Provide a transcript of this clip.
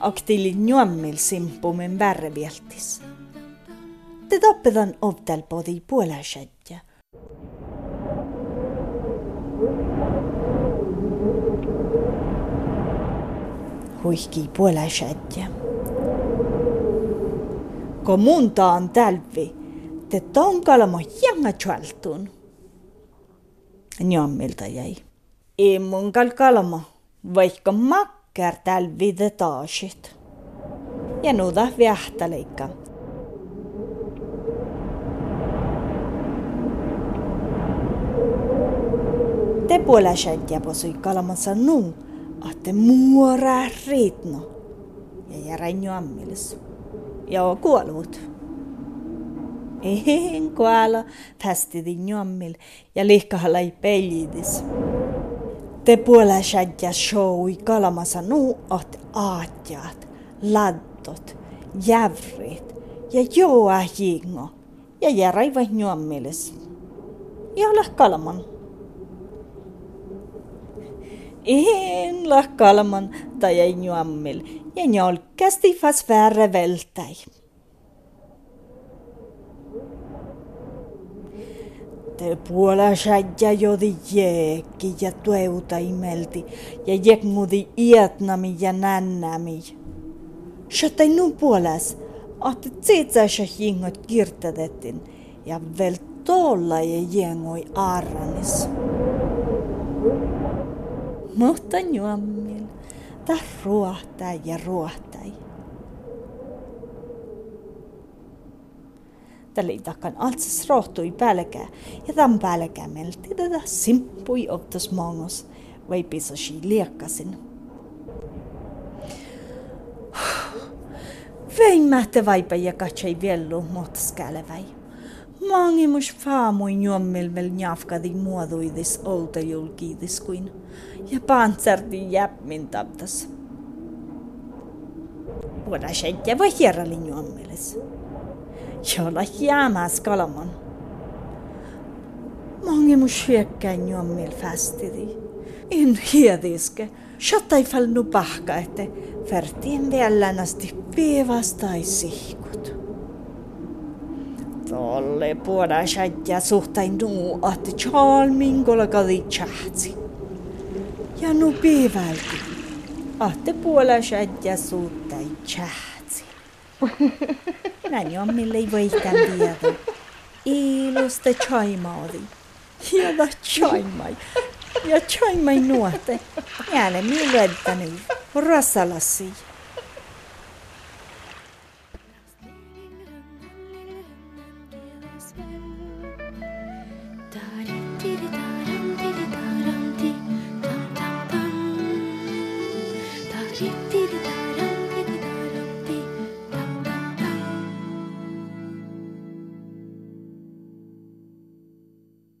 Aktili njuammil simpumen värrevieltis. Te tappedan ovtel podi puoläsjätjä. Huihki puoläsjätjä. Kun munta on tälvi, te tonkalamo jänga tjaltun. Njammilta jäi. Immunkal kalma, vaikka makkar tälvide taasit. Ja nuda vähtäleikka. Te puolä shantja posui kalamansa nuun, ahte muora riitno. Ja järä njuammilis. Ja kuollut. En kuolla, tästidi njommil ja lihkahalla ei peljidis. Te puolella shadja showi kalamassa nuu at aatjaat, laddot, jävrit ja joa jingo ja järaiva njommilis. Ja olla kalaman. En la kalaman tai ei njommil ja njolkasti fas värre Te puola shadja jodi jekki ja tueuta imelti ja jekmudi ietnami ja nännämi. Shatai nu puolas, että tsitsasha jingot kirtadettin ja vel tolla ja jengoi arranis. Mutta njuammil, ta ruohtaa ja ruohtai. Tällä takan altsas rohtui pälkää ja tämän pälkää melti tätä simppui optas mongos vai pisasi liekkasin. Vein mähtä vaipa ja katsoi viellu motskälevai. Mangimus faamui njommil vel njafkadi muoduidis olta julkiidis kuin ja pantsardi jäpmin tabtas. Voidaan senttiä vai hierrali Jolajjámász kalamon. Mange musiekkä nyomil fastidi. In hiediske. Shattai falnu pahka, että vertiin vielä nästi piivastai sihkut. Tolle puoda shadja suhtain nuu ahti chalmin kolakadi chahtsi. Ja nu piivälti. Ahti puola shadja suhtain chahtsi. Näin on mille ei voi tiedä. Ilusta chaimaodi. Hieda chaimai. Ja chaimai nuote. Jääne mi luettani. Rassalasi.